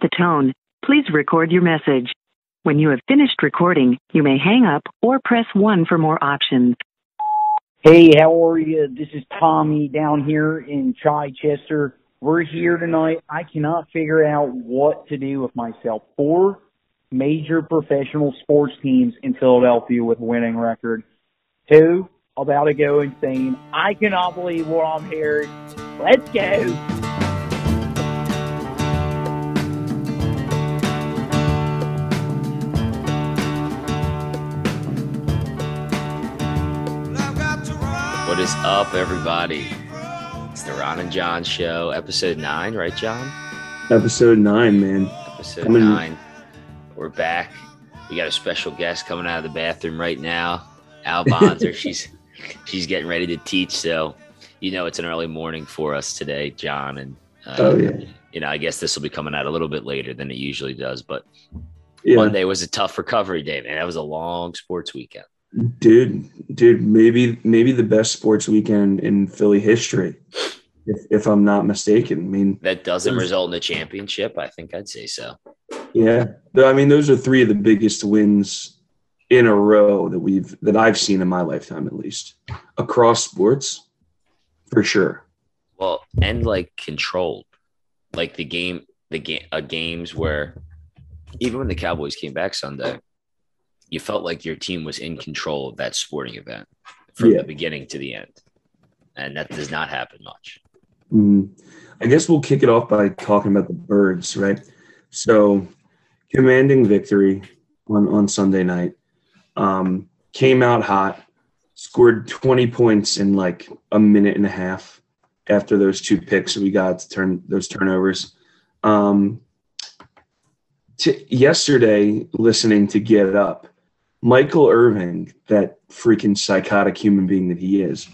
The tone, please record your message. When you have finished recording, you may hang up or press 1 for more options. Hey, how are you? This is Tommy down here in Chichester. We're here tonight. I cannot figure out what to do with myself. Four major professional sports teams in Philadelphia with a winning record. Two, about to go insane. I cannot believe what I'm hearing. Let's go. Is up, everybody? It's the Ron and John Show, episode nine, right, John? Episode nine, man. Episode Coming- nine. We're back. We got a special guest coming out of the bathroom right now. Al Bonzer. she's she's getting ready to teach, so you know it's an early morning for us today, John. And uh, Oh yeah, you know, I guess this will be coming out a little bit later than it usually does. But yeah, Monday was a tough recovery day, man. That was a long sports weekend. Dude, dude. Maybe maybe the best sports weekend in Philly history, if, if I'm not mistaken. I mean, That doesn't result in a championship. I think I'd say so. yeah, I mean those are three of the biggest wins in a row that we've that I've seen in my lifetime, at least across sports, for sure. Well, and like controlled, like the game, the game, uh, games where even when the Cowboys came back Sunday, you felt like your team was in control of that sporting event from Yeah. the beginning to the end, and that does not happen much. Mm. I guess we'll kick it off by talking about the birds, right? So, commanding victory on, on Sunday night. Um, came out hot, scored 20 points in like a minute and a half after those two picks we got to turn those turnovers. Um, t- yesterday, listening to Get Up, Michael Irvin, that freaking psychotic human being that he is,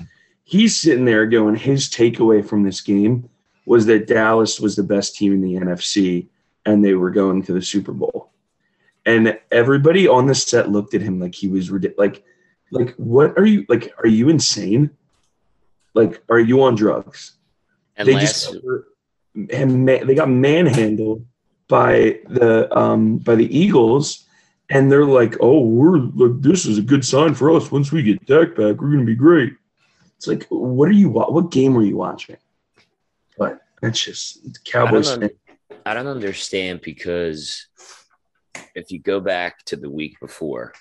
he's sitting there going, his takeaway from this game was that Dallas was the best team in the NFC and they were going to the Super Bowl. And everybody on the set looked at him like he was. Like, like, what are you like? Are you insane? Like, are you on drugs? And they last, just and they got manhandled by the um by the Eagles, and they're like, "Oh, we're look, this is a good sign for us. Once we get Dak back, we're gonna be great." It's like, what are you? What game were you watching? But that's just Cowboys. I don't I don't understand because if you go back to the week before,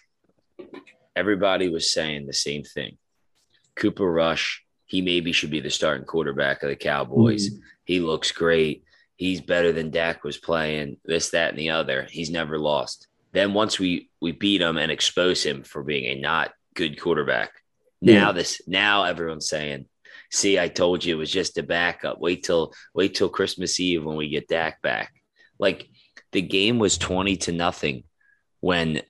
everybody was saying the same thing. Cooper Rush, he maybe should be the starting quarterback of the Cowboys. Mm-hmm. He looks great. He's better than Dak was playing, this, that, and the other. He's never lost. Then once we we beat him and expose him for being a not good quarterback, now Yeah. this now everyone's saying, see, I told you it was just a backup. Wait till wait till Christmas Eve when we get Dak back. Like the game was 20 to nothing when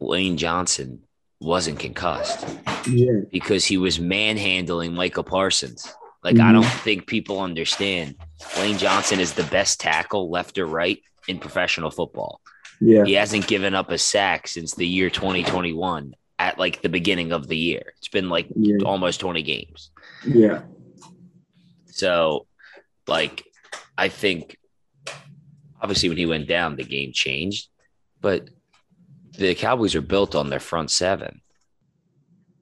Lane Johnson wasn't concussed yeah, because he was manhandling Micah Parsons. Like I mm-hmm. don't think people understand. Lane Johnson is the best tackle, left or right, in professional football. Yeah, He hasn't given up a sack since the year 2021 at like the beginning of the year. It's been like Yeah. almost 20 games. yeah. So, like, I think obviously when he went down, the game changed, but the Cowboys are built on their front seven.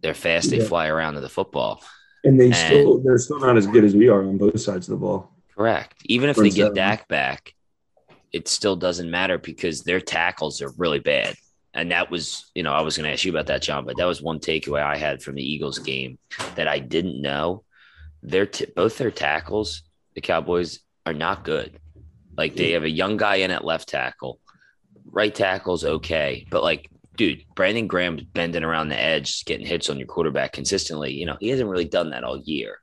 They're fast, they Yeah. fly around to the football. And they And- still they're still not as good as we are on both sides of the ball. Correct. Even if Front they get seven. Dak back, it still doesn't matter because their tackles are really bad. And that was, you know, I was going to ask you about that, John, but that was one takeaway I had from the Eagles game that I didn't know. Their t- both their tackles, the Cowboys are not good. Like they have a young guy in at left tackle, right tackle's okay, but like, dude, Brandon Graham's bending around the edge, getting hits on your quarterback consistently. You know, he hasn't really done that all year.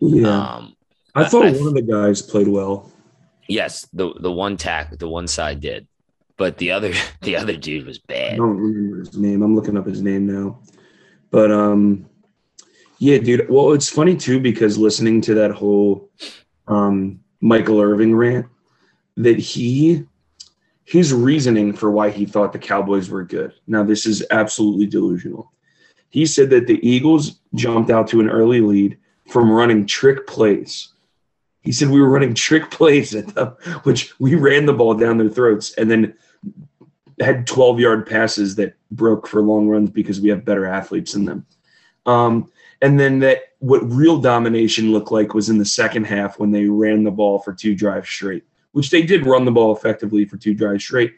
Yeah, Um, I thought I- one of the guys played well. Yes, the the one tack, the one side did, but the other the other dude was bad. I don't remember his name. I'm looking up his name now. But um yeah, dude. Well, it's funny too because listening to that whole um Michael Irvin rant that he his reasoning for why he thought the Cowboys were good. Now this is absolutely delusional. He said that the Eagles jumped out to an early lead from running trick plays He said we were running trick plays at them, which we ran the ball down their throats and then had 12 yard passes that broke for long runs because we have better athletes than them. Um, and then that what real domination looked like was in the second half when they ran the ball for two drives straight, which they did run the ball effectively for two drives straight.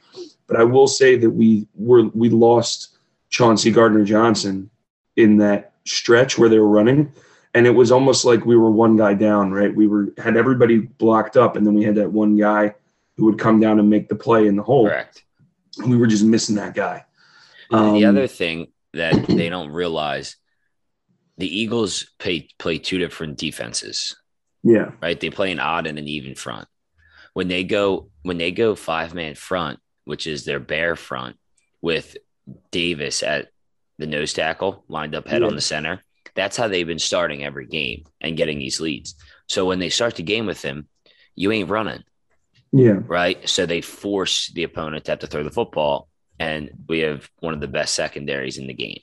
But I will say that we were we lost Chauncey Gardner Johnson in that stretch where they were running. And it was almost like we were one guy down, right? We were had everybody blocked up, and then we had that one guy who would come down and make the play in the hole. Correct. We were just missing that guy. And the Um, other thing that they don't realize, the Eagles play play two different defenses, yeah, right? They play an odd and an even front. When they go when they go five man front, which is their bare front, with Davis at the nose tackle lined up head Yeah. on the center, that's how they've been starting every game and getting these leads. So when they start the game with him, you ain't running yeah, right? So they force the opponent to have to throw the football, and we have one of the best secondaries in the game.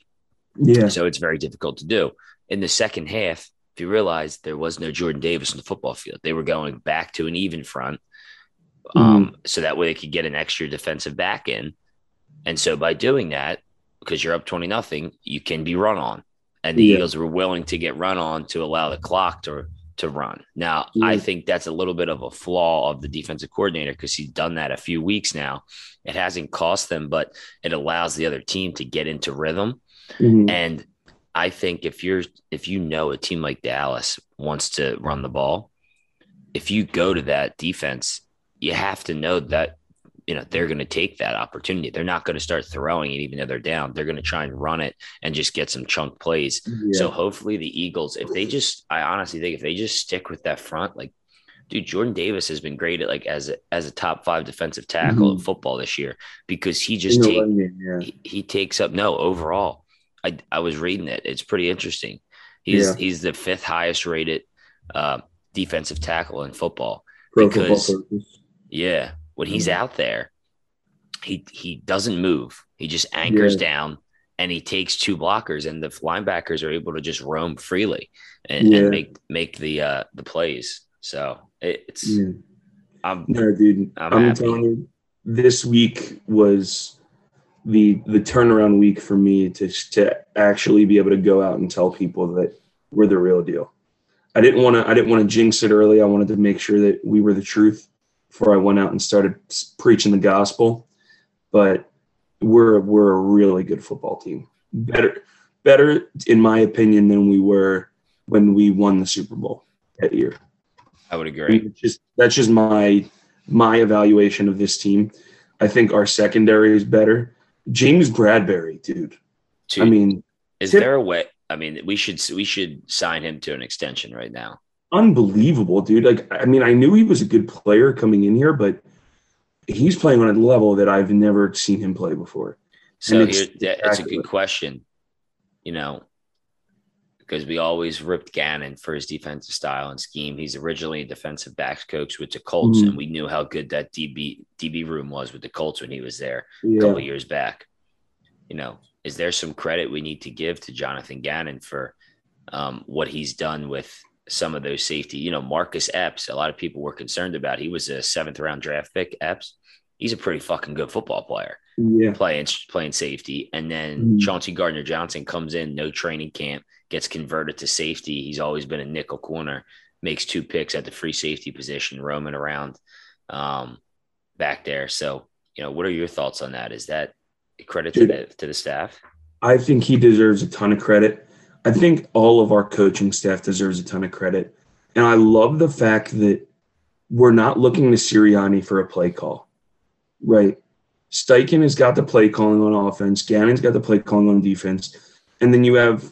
yeah, So it's very difficult to do. In the second half, if you realize there was no Jordan Davis on the football field, they were going back to an even front, um, so that way they could get an extra defensive back in. And so by doing that, because you're up twenty nothing, you can be run on, and the Yeah. Eagles were willing to get run on to allow the clock to to run. Now, I think that's a little bit of a flaw of the defensive coordinator because he's done that a few weeks now. It hasn't cost them, but it allows the other team to get into rhythm. Mhm. And I think if you're if you know a team like Dallas wants to run the ball, if you go to that defense, you have to know that you know they're going to take that opportunity. They're not going to start throwing it even though they're down. They're going to try and run it and just get some chunk plays. yeah. So hopefully the Eagles, if they just, I honestly think if they just stick with that front, like, dude, Jordan Davis has been great at like as a, as a top five defensive tackle in football this year because he just take game, yeah. he, he takes up no overall. I I was reading it. It's pretty interesting. He's Yeah. he's the fifth highest rated uh, defensive tackle in football. Pro because- football. Yeah, when he's Mhm. out there, he he doesn't move. He just anchors Yeah. down and he takes two blockers, and the linebackers are able to just roam freely and, Yeah. and make make the uh, the plays. So it, it's Yeah. I'm No, dude. I'm I'm, telling you, this week was the the turnaround week for me to to actually be able to go out and tell people that we're the real deal. I didn't want to I didn't want to jinx it early. I wanted to make sure that we were the truth before I went out and started preaching the gospel. But we're we're a really good football team. Better better in my opinion than we were when we won the Super Bowl that year. I would I agree. mean, just that's just my my evaluation of this team. I think our secondary is better. James Bradberry, dude. Two, I mean, is tip- there a way? I mean, we should we should sign him to an extension right now. Unbelievable, dude. Like, I mean, I knew he was a good player coming in here, but he's playing on a level that I've never seen him play before. So it's here, it's a good question, you know, because we always ripped Gannon for his defensive style and scheme. He's originally a defensive backs coach with the Colts, Mhm. and we knew how good that DB DB room was with the Colts when he was there a couple years back. You know, is there some credit we need to give to Jonathan Gannon for um, what he's done with some of those safety? You know, Marcus Epps. A lot of people were concerned about. He was a seventh round draft pick. Epps. He's a pretty fucking good football player Yeah. playing playing safety, and then Mhm. Chauncey Gardner Johnson comes in, no training camp, gets converted to safety. He's always been a nickel corner, makes two picks at the free safety position, roaming around um, back there. So, you know, what are your thoughts on that? Is that credit to the to the staff? I think he deserves a ton of credit. I think all of our coaching staff deserves a ton of credit. And I love the fact that we're not looking to Sirianni for a play call, right? Steichen has got the play calling on offense. Gannon's got the play calling on defense. And then you have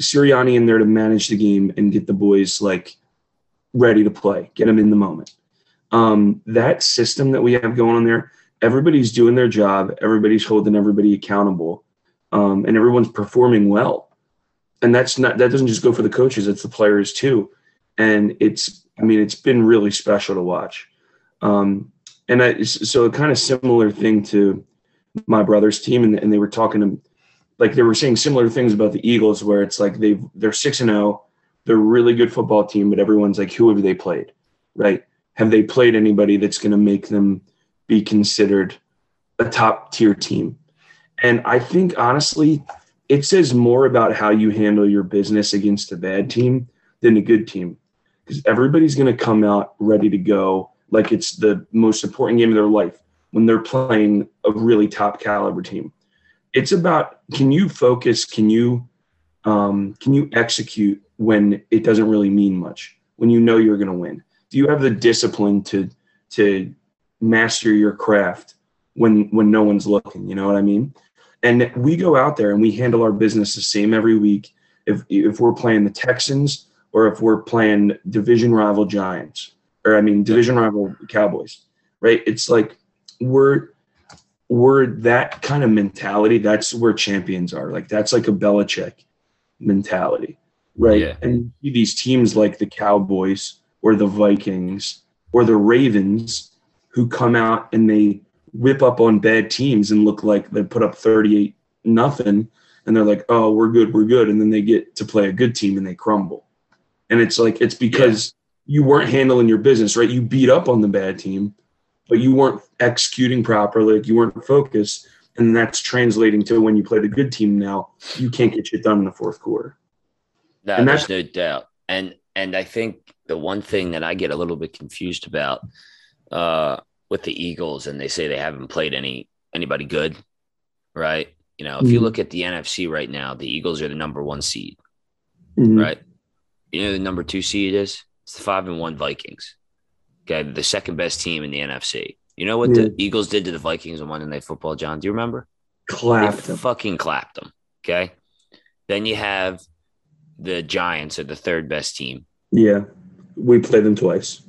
Sirianni in there to manage the game and get the boys like ready to play, get them in the moment. Um, that system that we have going on there, everybody's doing their job, everybody's holding everybody accountable um, and everyone's performing well. And that's not that doesn't just go for the coaches; it's the players too. And it's, I mean, it's been really special to watch. Um, and I, so a kind of similar thing to my brother's team, and, and they were talking to, like they were saying similar things about the Eagles, where it's like they they're six and zero, they're a really good football team, but everyone's like, who have they played? right? Have they played anybody that's going to make them be considered a top tier team? And I think honestly, it says more about how you handle your business against a bad team than a good team. Because everybody's going to come out ready to go like it's the most important game of their life when they're playing a really top caliber team. It's about can you focus, can you um, can you execute when it doesn't really mean much, when you know you're going to win? Do you have the discipline to to master your craft when when no one's looking? You know what I mean? And we go out there and we handle our business the same every week. If if we're playing the Texans or if we're playing division rival Giants, or I mean division rival Cowboys, right? It's like we're we're that kind of mentality. That's where champions are. Like that's like a Belichick mentality, right? Yeah. And these teams like the Cowboys or the Vikings or the Ravens who come out and they whip up on bad teams and look like they put up 38 nothing and they're like, "Oh, we're good, we're good." And then they get to play a good team and they crumble. And it's like it's because yeah. you weren't handling your business, right? You beat up on the bad team, but you weren't executing properly, like you weren't focused, and that's translating to when you play the good team now, you can't get shit done in the fourth quarter. No, and there's no doubt. And and I think the one thing that I get a little bit confused about uh, with the Eagles, and they say they haven't played any anybody good, right? You know, if mm-hmm. you look at the NFC right now, the Eagles are the number one seed, mm-hmm. right? You know the number two seed is it's the five and one Vikings. Okay, the second best team in the NFC. You know what yeah. the Eagles did to the Vikings on Monday Night Football, John? Do you remember? Clapped they them. Fucking clapped them. Okay. Then you have the Giants are the third best team. Yeah. We play them twice.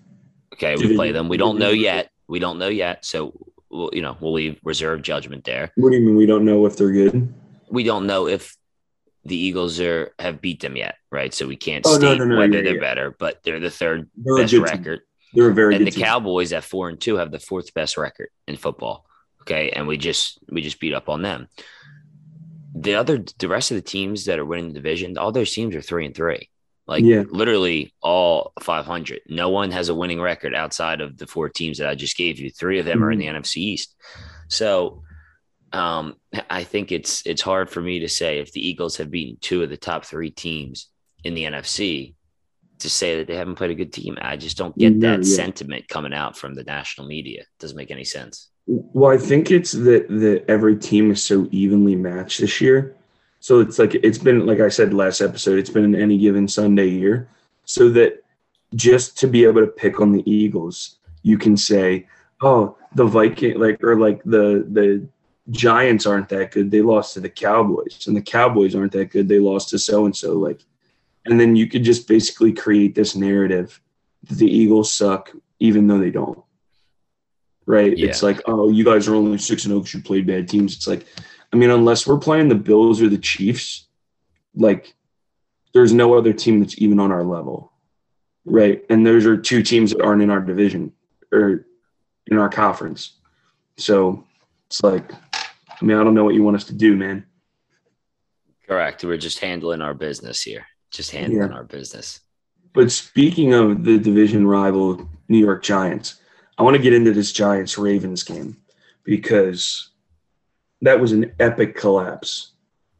Okay, we play them. We don't know yet. We don't know yet. So we'll, you know, we'll leave reserve judgment there. What do you mean we don't know if they're good? We don't know if the Eagles are have beat them yet, right? So we can't oh, state no, no, no, whether yeah, they're yeah. better, but they're the 3rd best record. Team. They're a very and the team. Cowboys at four and two have the fourth best record in football. Okay, and we just we just beat up on them. The other the rest of the teams that are winning the division, all those teams are three and three. Like yeah. literally all 500. No one has a winning record outside of the four teams that I just gave you. Three of them mm-hmm. are in the mm-hmm. NFC East. So um, I think it's it's hard for me to say if the Eagles have beaten two of the top three teams in the NFC to say that they haven't played a good team. I just don't get no, that yeah. sentiment coming out from the national media. It doesn't make any sense. Well, I think it's that that every team is so evenly matched this year. So it's like it's been like I said last episode, it's been an any given Sunday year. So that just to be able to pick on the Eagles, you can say, "Oh, the Viking like or like the the Giants aren't that good. They lost to the Cowboys, and the Cowboys aren't that good. They lost to so and so." Like and then you could just basically create this narrative that the Eagles suck, even though they don't. Right? Yeah. It's like, oh, you guys are only six and zero oh because you played bad teams. It's like, I mean, unless we're playing the Bills or the Chiefs, like, there's no other team that's even on our level. Right? And those are two teams that aren't in our division or in our conference. So it's like, I mean, I don't know what you want us to do, man. Correct. We're just handling our business here just handling yeah. our business. But speaking of the division rival New York Giants, I want to get into this Giants Ravens game because that was an epic collapse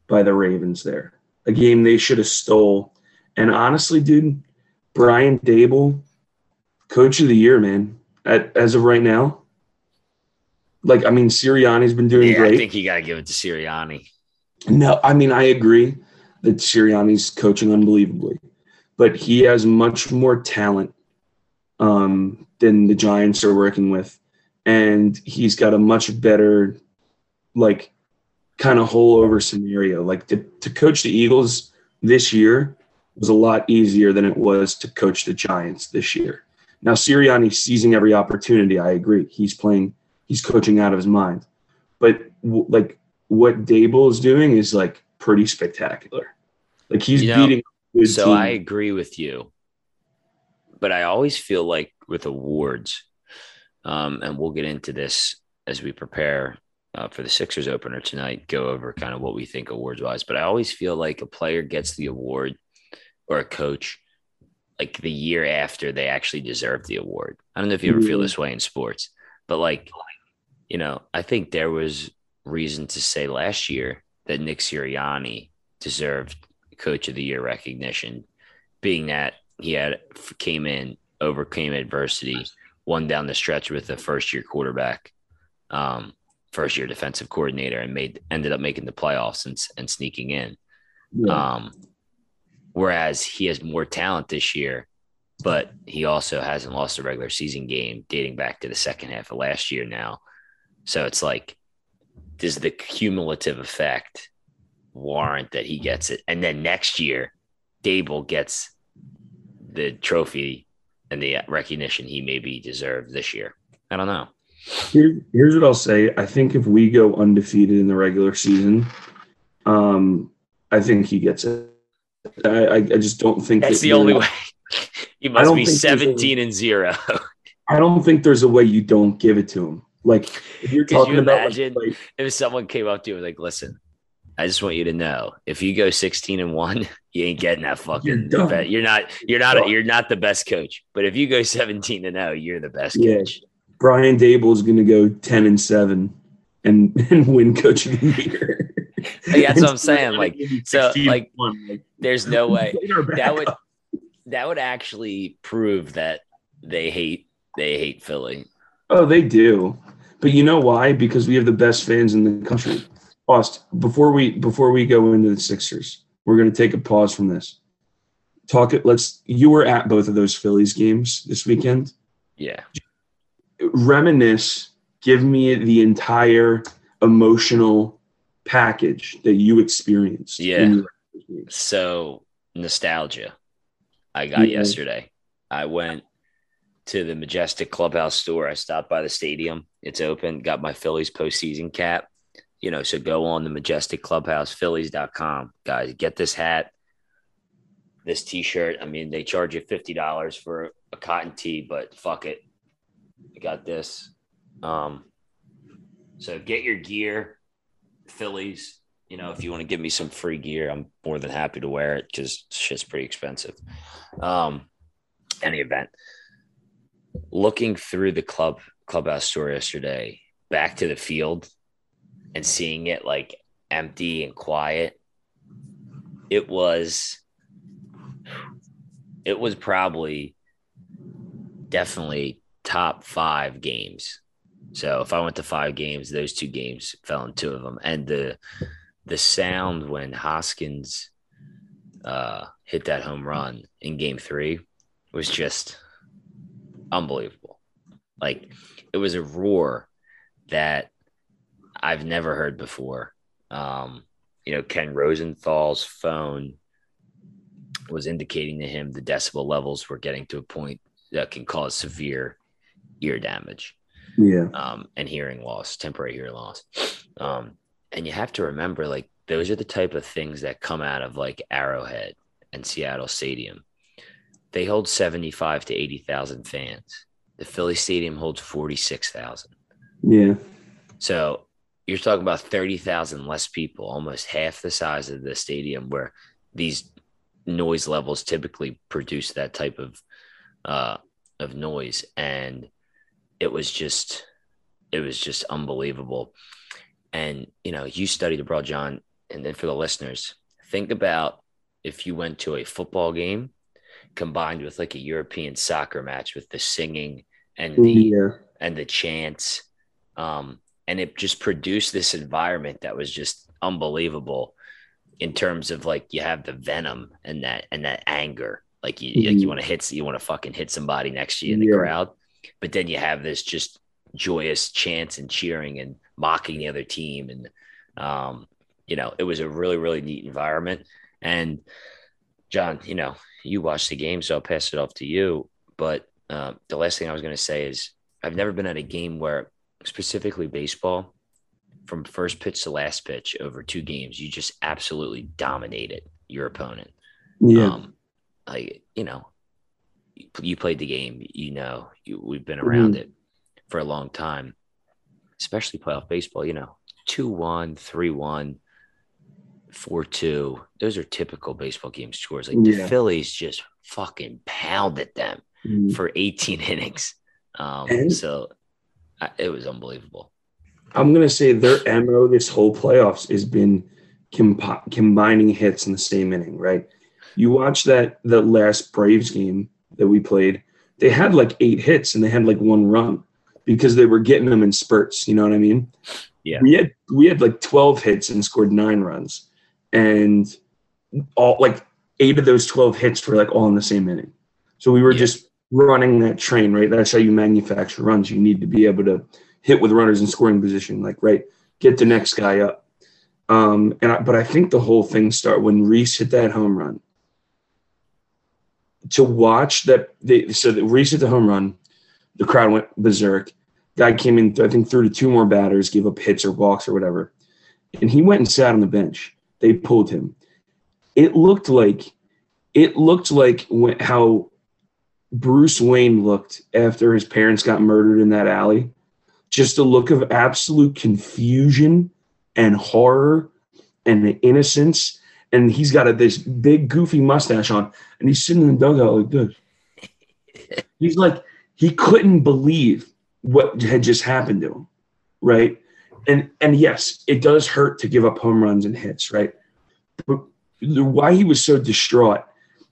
by the Ravens there. A game they should have stole. And honestly, dude, Brian Daboll, coach of the year, man. At, as of right now, like I mean, Sirianni's been doing yeah, great. I think you got to give it to Sirianni. No, I mean I agree that Sirianni's coaching unbelievably, but he has much more talent um, than the Giants are working with, and he's got a much better, like, kind of holdover scenario. Like to, to coach the Eagles this year was a lot easier than it was to coach the Giants this year. Now Sirianni's seizing every opportunity. I agree. He's playing. He's coaching out of his mind. But w- like what Daboll is doing is like pretty spectacular. Like he's you know, beating. so team. I agree with you, but I always feel like with awards, um, and we'll get into this as we prepare uh, for the Sixers opener tonight. Go over kind of what we think awards wise, but I always feel like a player gets the award or a coach like the year after they actually deserve the award. I don't know if you ever feel Mhm. this way in sports, but like, you know, I think there was reason to say last year that Nick Sirianni deserved coach of the year recognition, being that he had came in, overcame adversity, won down the stretch with a first year quarterback, um, first year defensive coordinator, and made ended up making the playoffs and, and sneaking in. Yeah. Um, whereas he has more talent this year, but he also hasn't lost a regular season game dating back to the second half of last year now. So it's like, does the cumulative effect warrant that he gets it? And then next year, Daboll gets the trophy and the recognition he maybe deserved this year. I don't know. Here, here's what I'll say. I think if we go undefeated in the regular season, um, I think he gets it. I, I, I just don't think That's that the only way. You must be think there's a- 17 and zero. I don't think there's a way you don't give it to him. Like if you're talking you about imagine? like, if someone came up to you and like, listen, I just want you to know, if you go 16 and one, you ain't getting that fucking. You're, you're not. You're not. A, you're not the best coach. But if you go 17 and zero, you're the best Yeah. coach. Brian Daboll is going to go ten and seven and and win Coach of the Year. Like, that's what I'm saying, like, so, like, like, There's no way that would that would actually prove that they hate they hate Philly. Oh, they do. But you know why? Because we have the best fans in the country. Aust, before we before we go into the Sixers, we're going to take a pause from this. Talk it. Let's. You were at both of those Phillies games this weekend. Yeah. Reminisce. Give me the entire emotional package that you experienced. Yeah. in your games. So nostalgia. I got Yeah. yesterday. I went to the Majestic Clubhouse store. I stopped by the stadium. It's open. Got my Phillies postseason cap. You know, so go on the Majestic Clubhouse, Phillies.com. Guys, get this hat, this t-shirt. I mean, they charge you $50 for a cotton tee, but fuck it. I got this. Um, so get your gear, Phillies. You know, if you want to give me some free gear, I'm more than happy to wear it because shit's pretty expensive. Um, any event. Looking through the club clubhouse store yesterday, back to the field, and seeing it like empty and quiet, it was it was probably definitely top five games. So if I went to five games, those two games fell in two of them. And the the sound when Hoskins uh, hit that home run in game three was just unbelievable. Like it was a roar that I've never heard before. Um, you know, Ken Rosenthal's phone was indicating to him the decibel levels were getting to a point that can cause severe ear damage Yeah. um, and hearing loss, temporary hearing loss. Um, and you have to remember, like, those are the type of things that come out of like Arrowhead and Seattle Stadium. They hold 75 to 80,000 fans. The Philly Stadium holds 46,000. Yeah. So you're talking about 30,000 less people, almost half the size of the stadium where these noise levels typically produce that type of uh, of noise. And it was just, it was just unbelievable. And, you know, you studied abroad, John, and then for the listeners, think about if you went to a football game combined with like a European soccer match with the singing and the Yeah. and the chants. Um, and it just produced this environment that was just unbelievable in terms of like you have the venom and that and that anger. Like you like Mhm. you want to hit you want to fucking hit somebody next to you in the Yeah. crowd. But then you have this just joyous chants and cheering and mocking the other team. And um, you know, it was a really, really neat environment. And John, you know, you watched the game, so I'll pass it off to you. But uh, the last thing I was going to say is I've never been at a game where, specifically baseball, from first pitch to last pitch over two games, you just absolutely dominated your opponent. Yeah. Um, like you know, you, played the game. You know, you, we've been around it for a long time, especially playoff baseball. You know, two one, three one, four two. Those are typical baseball game scores. Like the Phillies just fucking pounded them Mhm. for 18 innings. Um, And- so I, it was unbelievable. I'm gonna say their mo this whole playoffs has been compi- combining hits in the same inning. Right? You watch that the last Braves game that we played. They had like eight hits and they had like one run because they were getting them in spurts. You know what I mean? Yeah. We had we had like 12 hits and scored nine runs, and all like eight of those 12 hits were like all in the same inning. So we were Yeah. just running that train, right? That's how you manufacture runs. You need to be able to hit with runners in scoring position, like right, get the next guy up. Um, and I, but I think the whole thing started when Rhys hit that home run. To watch that, they so that Rhys hit the home run, the crowd went berserk. Guy came in, I think, threw to two more batters, gave up hits or walks or whatever, and he went and sat on the bench. They pulled him. It looked like, it looked like when, how Bruce Wayne looked after his parents got murdered in that alley. Just a look of absolute confusion and horror and the innocence. And he's got a, this big goofy mustache on, and he's sitting in the dugout like this. He's like he couldn't believe what had just happened to him, right? And and yes, it does hurt to give up home runs and hits, right? But the, why he was so distraught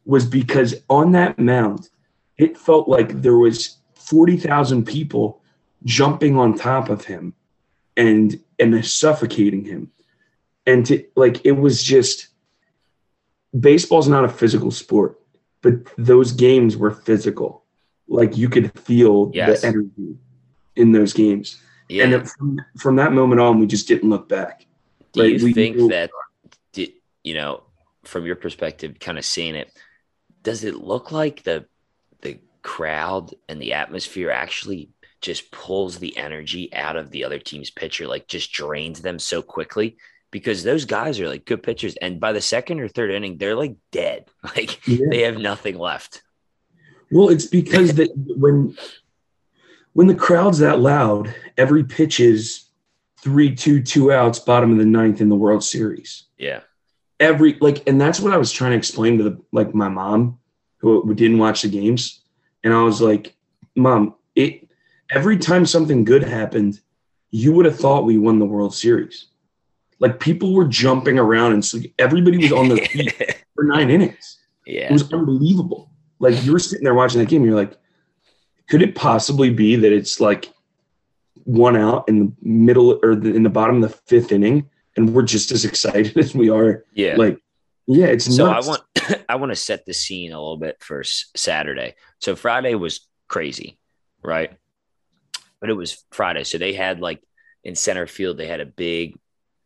was because on that mound, it felt like there was forty thousand people jumping on top of him and and suffocating him and to like it was just baseball's not a physical sport but those games were physical like you could feel Yes. the energy in those games Yeah. and it, from, from that moment on we just didn't look back Do right, you we think knew- that, did, you know, from your perspective, kind of seeing it, does it look like the the crowd and the atmosphere actually just pulls the energy out of the other team's pitcher, like just drains them so quickly? Because those guys are like good pitchers, and by the second or third inning, they're like dead. Like Yeah. they have nothing left. Well, it's because that when when the crowd's that loud, every pitch is three, two, two outs, bottom of the ninth in the World Series. Yeah. Every like, and that's what I was trying to explain to the like my mom, who, who didn't watch the games, and I was like, "Mom, it every time something good happened, you would have thought we won the World Series. Like people were jumping around and so everybody was on their feet for nine innings. Yeah. It was unbelievable. Like you were sitting there watching that game, you're like, could it possibly be that it's like one out in the middle or the, in the bottom of the fifth inning, and we're just as excited as we are? Yeah. Like, yeah, it's so nuts. I want I want to set the scene a little bit for S- Saturday. So Friday was crazy, right? But it was Friday, so they had like in center field they had a big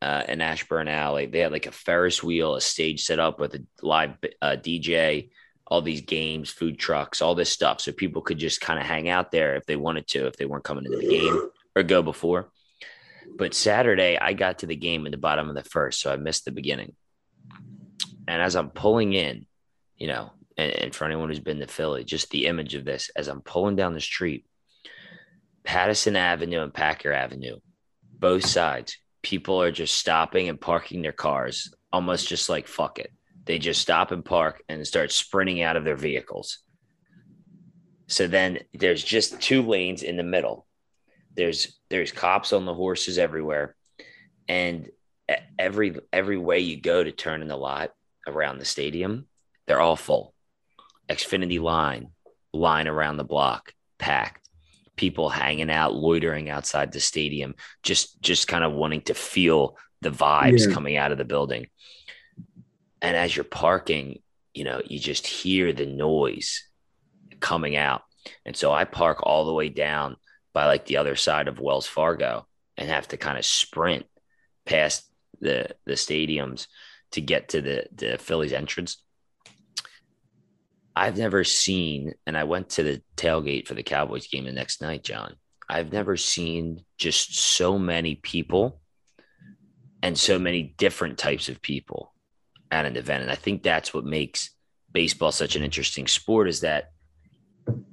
uh, in Ashburn Alley. They had like a Ferris wheel, a stage set up with a live uh, DJ, all these games, food trucks, all this stuff, so people could just kind of hang out there if they wanted to, if they weren't coming to the game or go before. But Saturday, I got to the game in the bottom of the first, so I missed the beginning. And as I'm pulling in, you know, and, and for anyone who's been to Philly, just the image of this as I'm pulling down the street, Pattison Avenue and Packer Avenue, both sides, people are just stopping and parking their cars, almost just like fuck it. They just stop and park and start sprinting out of their vehicles. So then there's just two lanes in the middle. There's there's cops on the horses everywhere, and every every way you go to turn in the lot around the stadium, they're all full. Xfinity line, line around the block, packed. People hanging out, loitering outside the stadium, just just kind of wanting to feel the vibes Yeah. coming out of the building. And as you're parking, you know, you just hear the noise coming out. And so I park all the way down by like the other side of Wells Fargo and have to kind of sprint past the the stadiums to get to the the Phillies entrance. I've never seen, and I went to the tailgate for the Cowboys game the next night, John. I've never seen just so many people and so many different types of people at an event. And I think that's what makes baseball such an interesting sport is that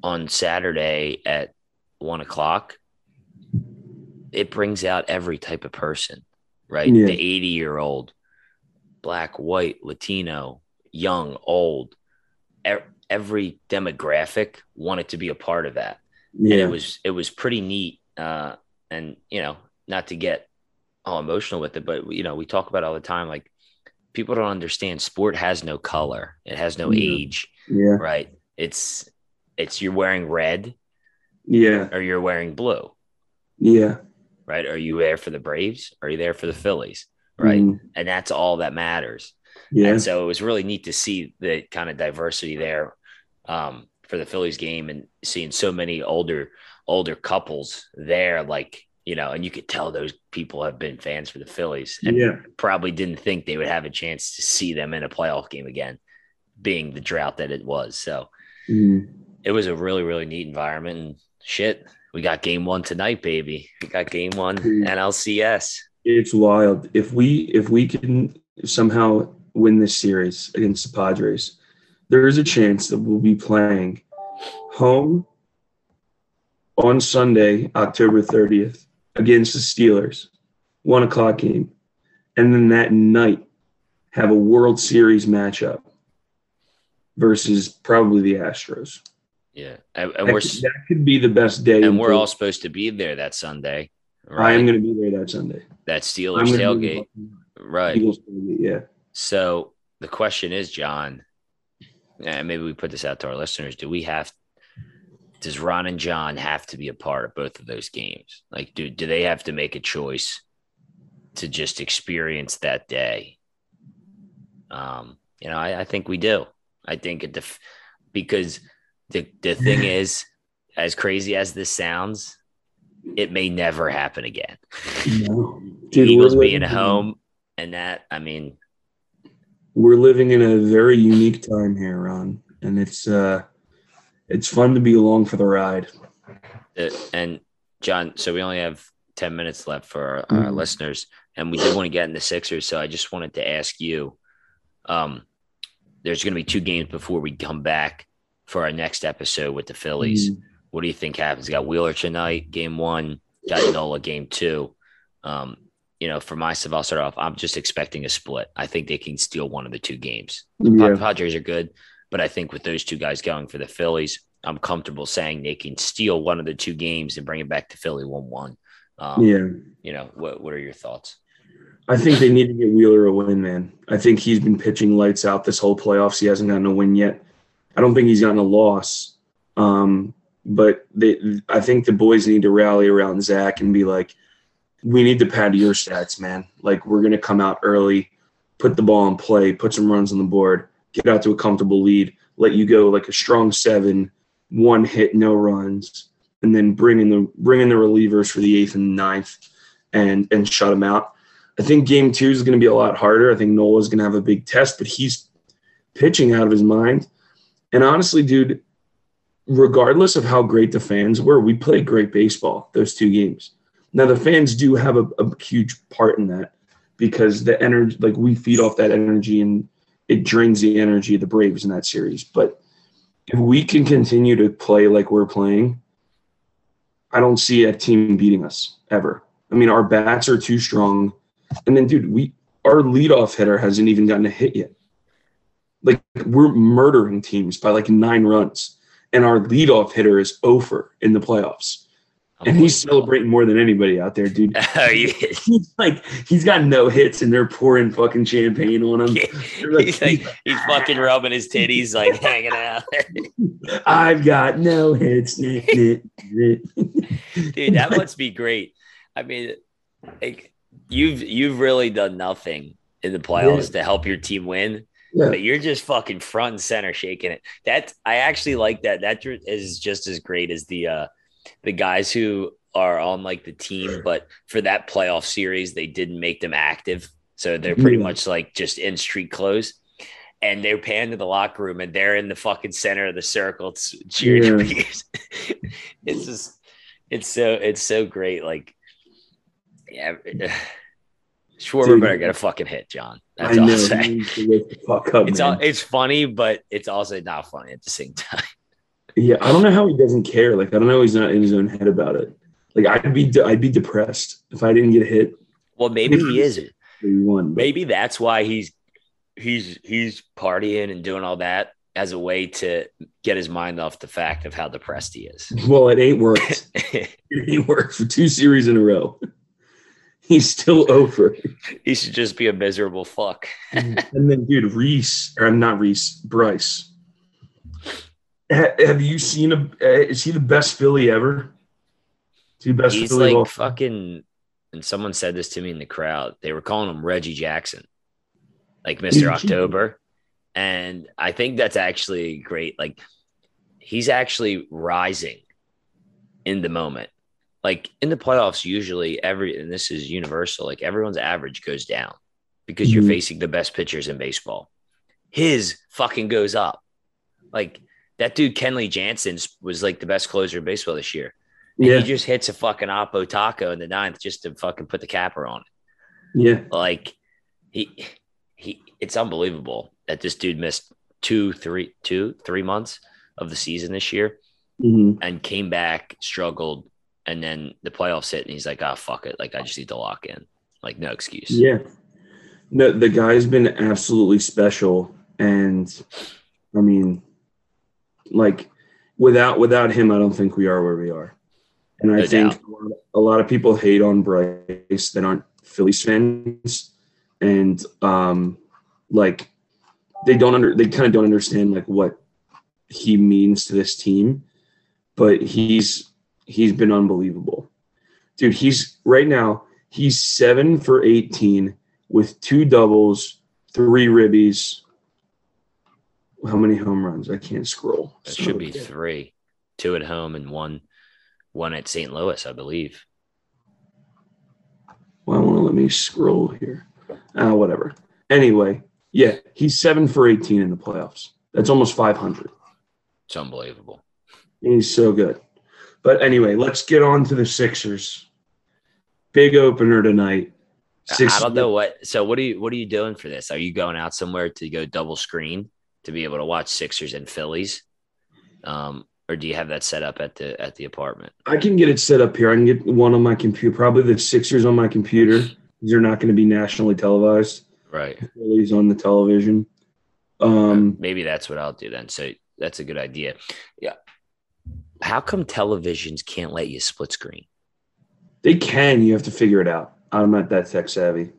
on Saturday at one o'clock, it brings out every type of person, right? Yeah. The 80 year old, black, white, Latino, young, old. Every demographic wanted to be a part of that. Yeah. And it was it was pretty neat. Uh, and you know, not to get all emotional with it, but you know, we talk about it all the time. Like people don't understand sport has no color, it has no Yeah. age, yeah. right? It's it's you're wearing red Yeah. or you're wearing blue, Yeah. right? Are you there for the Braves? Are you there for the Phillies? Right. Mhm. And that's all that matters. Yeah. And so it was really neat to see the kind of diversity there um, for the Phillies game and seeing so many older older couples there, like you know, and you could tell those people have been fans for the Phillies and yeah. probably didn't think they would have a chance to see them in a playoff game again, being the drought that it was. So Mhm. it was a really really neat environment and shit. We got game one tonight, baby. We got game one. NLCS. It's wild. If we if we can somehow win this series against the Padres, there is a chance that we'll be playing home on Sunday, October 30th, against the Steelers, one o'clock game. And then that night have a World Series matchup versus probably the Astros. Yeah, and, and That, we're could, that could be the best day. and we're all supposed to be there that Sunday. I am going to be there that Sunday. that Steelers tailgate. Right. Eagles tailgate, yeah. So the question is, John, and maybe we put this out to our listeners: Do we have? Does Ron and John have to be a part of both of those games? Like, do do they have to make a choice to just experience that day? Um, you know, I, I think we do. I think it def- because the the thing is, as crazy as this sounds, it may never happen again. No. Dude, Eagles being home and that, I mean, We're living in a very unique time here, Ron, and it's uh, it's fun to be along for the ride. Uh, and John, so we only have 10 minutes left for our, our Mhm. listeners, and we did want to get in the Sixers. So I just wanted to ask you um, there's going to be two games before we come back for our next episode with the Phillies. Mm. What do you think happens? You got Wheeler tonight, game one, got Nola, game two. Um, you know, for myself, I'll start off. I'm just expecting a split. I think they can steal one of the two games. The Yeah. Padres are good, but I think with those two guys going for the Phillies, I'm comfortable saying they can steal one of the two games and bring it back to Philly one one. Um, Yeah, You know, what what are your thoughts? I think they need to get Wheeler a win, man. I think he's been pitching lights out this whole playoffs. He hasn't gotten a win yet. I don't think he's gotten a loss. Um, but they, I think the boys need to rally around Zach and be like, we need to pad your stats, man. Like we're gonna come out early, put the ball in play, put some runs on the board, get out to a comfortable lead, let you go like a strong seven, one hit, no runs, and then bring in the bring in the relievers for the eighth and ninth, and and shut them out. I think game two is to be a lot harder. I think Nola's to have a big test, but he's pitching out of his mind. And honestly, dude, regardless of how great the fans were, we played great baseball those two games. Now the fans do have a, a huge part in that because the energy, like we feed off that energy and it drains the energy of the Braves in that series. But if we can continue to play like we're playing, I don't see a team beating us ever. I mean, our bats are too strong. And then, dude, we our leadoff hitter hasn't even gotten a hit yet. Like we're murdering teams by like nine runs, and our leadoff hitter is over in the playoffs, and he's celebrating more than anybody out there, dude. Are you? He's like he's got no hits, and they're pouring fucking champagne on him. he's like he's fucking rubbing his titties, like hanging out. I've got no hits, Dude, Dude, that must be great. I mean, like you've you've really done nothing in the playoffs to help your team win. Yeah. But you're just fucking front and center shaking it. That I actually like that. That is just as great as the uh the guys who are on like the team, but for that playoff series, they didn't make them active. So they're pretty Yeah. much like just in street clothes. And they're panned to the locker room and they're in the fucking center of the circle cheering Yeah. it's just it's so it's so great. Like yeah. Schwarber Dude. better get a fucking hit, John. That's I all know. I'll He say. needs to wake the fuck up, It's all, it's funny, but it's also not funny at the same time. Yeah, I don't know how he doesn't care. Like, I don't know he's not in his own head about it. Like, I'd be de- I'd be depressed if I didn't get hit. Well, maybe he is. Maybe one. Maybe that's why he's he's he's partying and doing all that as a way to get his mind off the fact of how depressed he is. Well, it ain't worked. it ain't worked for two series in a row. He's still over. he should just be a miserable fuck. and then, dude, Rhys, or I'm not Rhys, Bryce. Ha- have you seen a? uh, Is he the best Philly ever? Is he the best He's Philly like fucking. And someone said this to me in the crowd. They were calling him Reggie Jackson, like Mr. October. And I think that's actually great. Like he's actually rising in the moment. Like in the playoffs, usually every and this is universal, like everyone's average goes down because you're Mhm. facing the best pitchers in baseball. His fucking goes up. Like that dude Kenley Jansen was like the best closer in baseball this year. And Yeah, he just hits a fucking oppo taco in the ninth just to fucking put the capper on it. yeah. Like he he it's unbelievable that this dude missed two, three, two, three months of the season this year hmm and came back, struggled, and then the playoffs hit and he's like, ah, fuck it. Like I just need to lock in. Like, no excuse. Yeah. No, the guy's been absolutely special, and I mean, like, without without him, I don't think we are where we are. And I No think doubt. a lot, a lot of people hate on Bryce that aren't Phillies fans, and um, like they don't under they kind of don't understand like what he means to this team, but he's he's been unbelievable, dude. He's right now he's seven for eighteen with two doubles, three ribbies. How many home runs? I can't scroll. It So- should be three, two at home and one, one at St. Louis, I believe. Why won't it let me scroll here? Uh, whatever. Anyway, yeah, he's seven for 18 in the playoffs. That's almost 500. It's unbelievable. He's so good. But anyway, let's get on to the Sixers. Big opener tonight. I don't know what. So what are you what are you doing for this? Are you going out somewhere to go double screen to be able to watch Sixers and Phillies, um, or do you have that set up at the at the apartment? I can get it set up here. I can get one on my computer. Probably the Sixers on my computer. These are not going to be nationally televised. Right. Phillies on the television. Um, Maybe that's what I'll do then. So that's a good idea. Yeah. How come televisions can't let you split screen? they can. You have to figure it out. I'm not that tech savvy.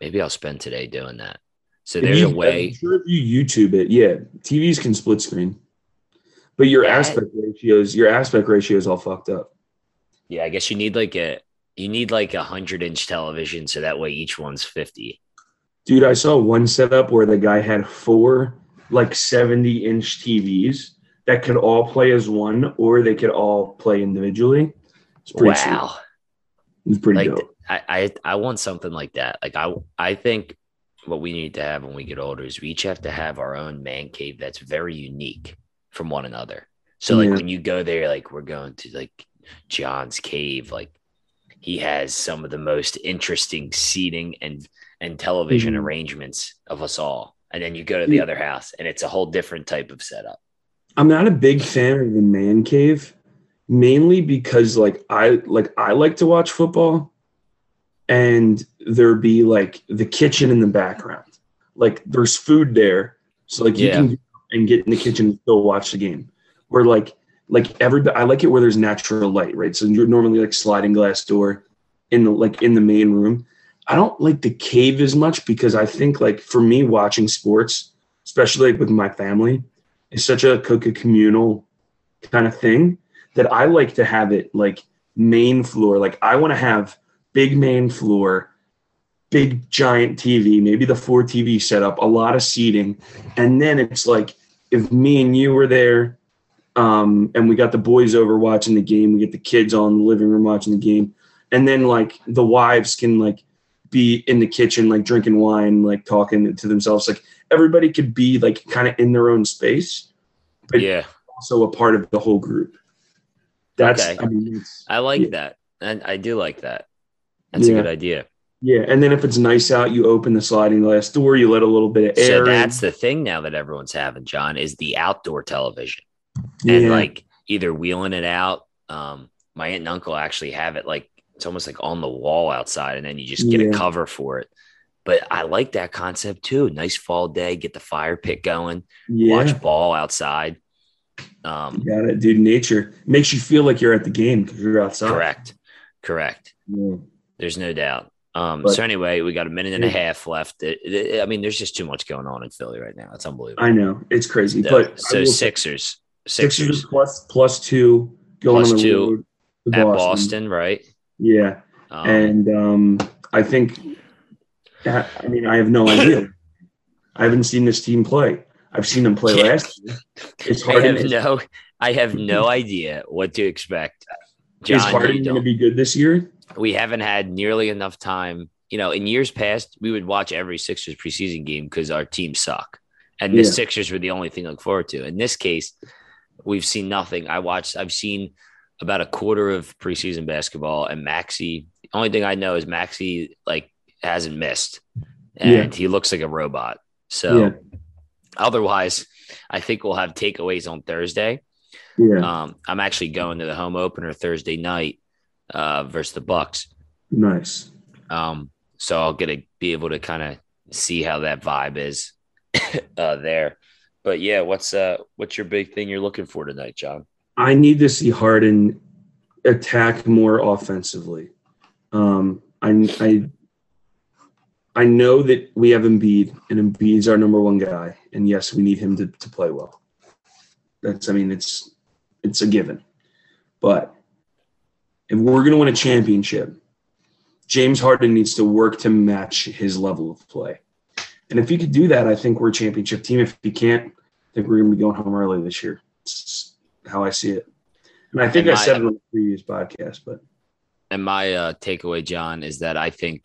Maybe I'll spend today doing that. So there's you- a way. I'm sure if you YouTube it, yeah, TVs can split screen, but your Yeah. aspect ratios, your aspect ratio is all fucked up. Yeah, I guess you need like a you need like a hundred inch television so that way each one's fifty. Dude, I saw one setup where the guy had four like 70 inch TVs that could all play as one, or they could all play individually. It's pretty sweet. Wow. It's pretty Like dope. I, I I want something like that. Like I I think what we need to have when we get older is we each have to have our own man cave that's very unique from one another. So like Yeah. when you go there, like we're going to like John's cave, like he has some of the most interesting seating and and television Mhm. arrangements of us all. And then you go to the Yeah. other house and it's a whole different type of setup. I'm not a big fan of the man cave, mainly because like I like I like to watch football, and there be like the kitchen in the background, like there's food there, so like you Yeah. can and get in the kitchen and still watch the game. Where like like everybody, I like it where there's natural light, right? So you're normally like sliding glass door in the like in the main room. I don't like the cave as much because I think like for me watching sports, especially like with my family, is such a cook a communal kind of thing that I like to have it like main floor. Like I want to have big main floor, big giant TV, maybe the four TV setup, a lot of seating, and then it's like if me and you were there, um, and we got the boys over watching the game, we get the kids on in the living room watching the game, and then like the wives can like be in the kitchen like drinking wine, like talking to themselves, like everybody could be like kind of in their own space, but yeah. also a part of the whole group. That's Okay. I mean, I like Yeah. that. And I do like that. That's Yeah. a good idea. yeah. And then if it's nice out, you open the sliding glass door, you let a little bit of air. So in. that's the thing now that everyone's having, John, is the outdoor television. yeah. And like either wheeling it out. Um, my aunt and uncle actually have it like it's almost like on the wall outside, and then you just get Yeah. a cover for it. But I like that concept too. Nice fall day, get the fire pit going, Yeah, watch ball outside. Um, got it, dude. Nature makes you feel like you're at the game because you're outside. correct, correct. Yeah. There's no doubt. Um, But- so anyway, we got a minute and a half left. It- it- I mean, there's just too much going on in Philly right now. It's unbelievable. I know it's crazy, So- but so Sixers, Sixers Sixers plus plus two going Plus on two to at Boston, right? Yeah, Um, and um, I think. I mean, I have no idea. I haven't seen this team play. I've seen them play Yeah. last year. It's I hard. have no, I have no idea what to expect. is John, Harden going to be good this year? We haven't had nearly enough time. You know, in years past, we would watch every Sixers preseason game because our team suck, and the Yeah. Sixers were the only thing to look forward to. In this case, we've seen nothing. I watched. I've seen about a quarter of preseason basketball, and Maxey. The only thing I know is Maxey like hasn't missed, and Yeah. he looks like a robot. So, Yeah. otherwise, I think we'll have takeaways on Thursday. Yeah, Um, I'm actually going to the home opener Thursday night uh, versus the Bucks. nice. Um, so I'll get to be able to kind of see how that vibe is uh, there. But yeah, what's uh what's your big thing you're looking for tonight, John? I need to see Harden attack more offensively. Um, I, I, I know that we have Embiid, and Embiid's our number one guy, and yes, we need him to, to play well. That's, I mean, it's it's a given. But if we're going to win a championship, James Harden needs to work to match his level of play. And if he could do that, I think we're a championship team. If he can't, I think we're going to be going home early this year. It's how I see it. And I think And I my- said it on the previous podcast, but And my uh, takeaway, John, is that I think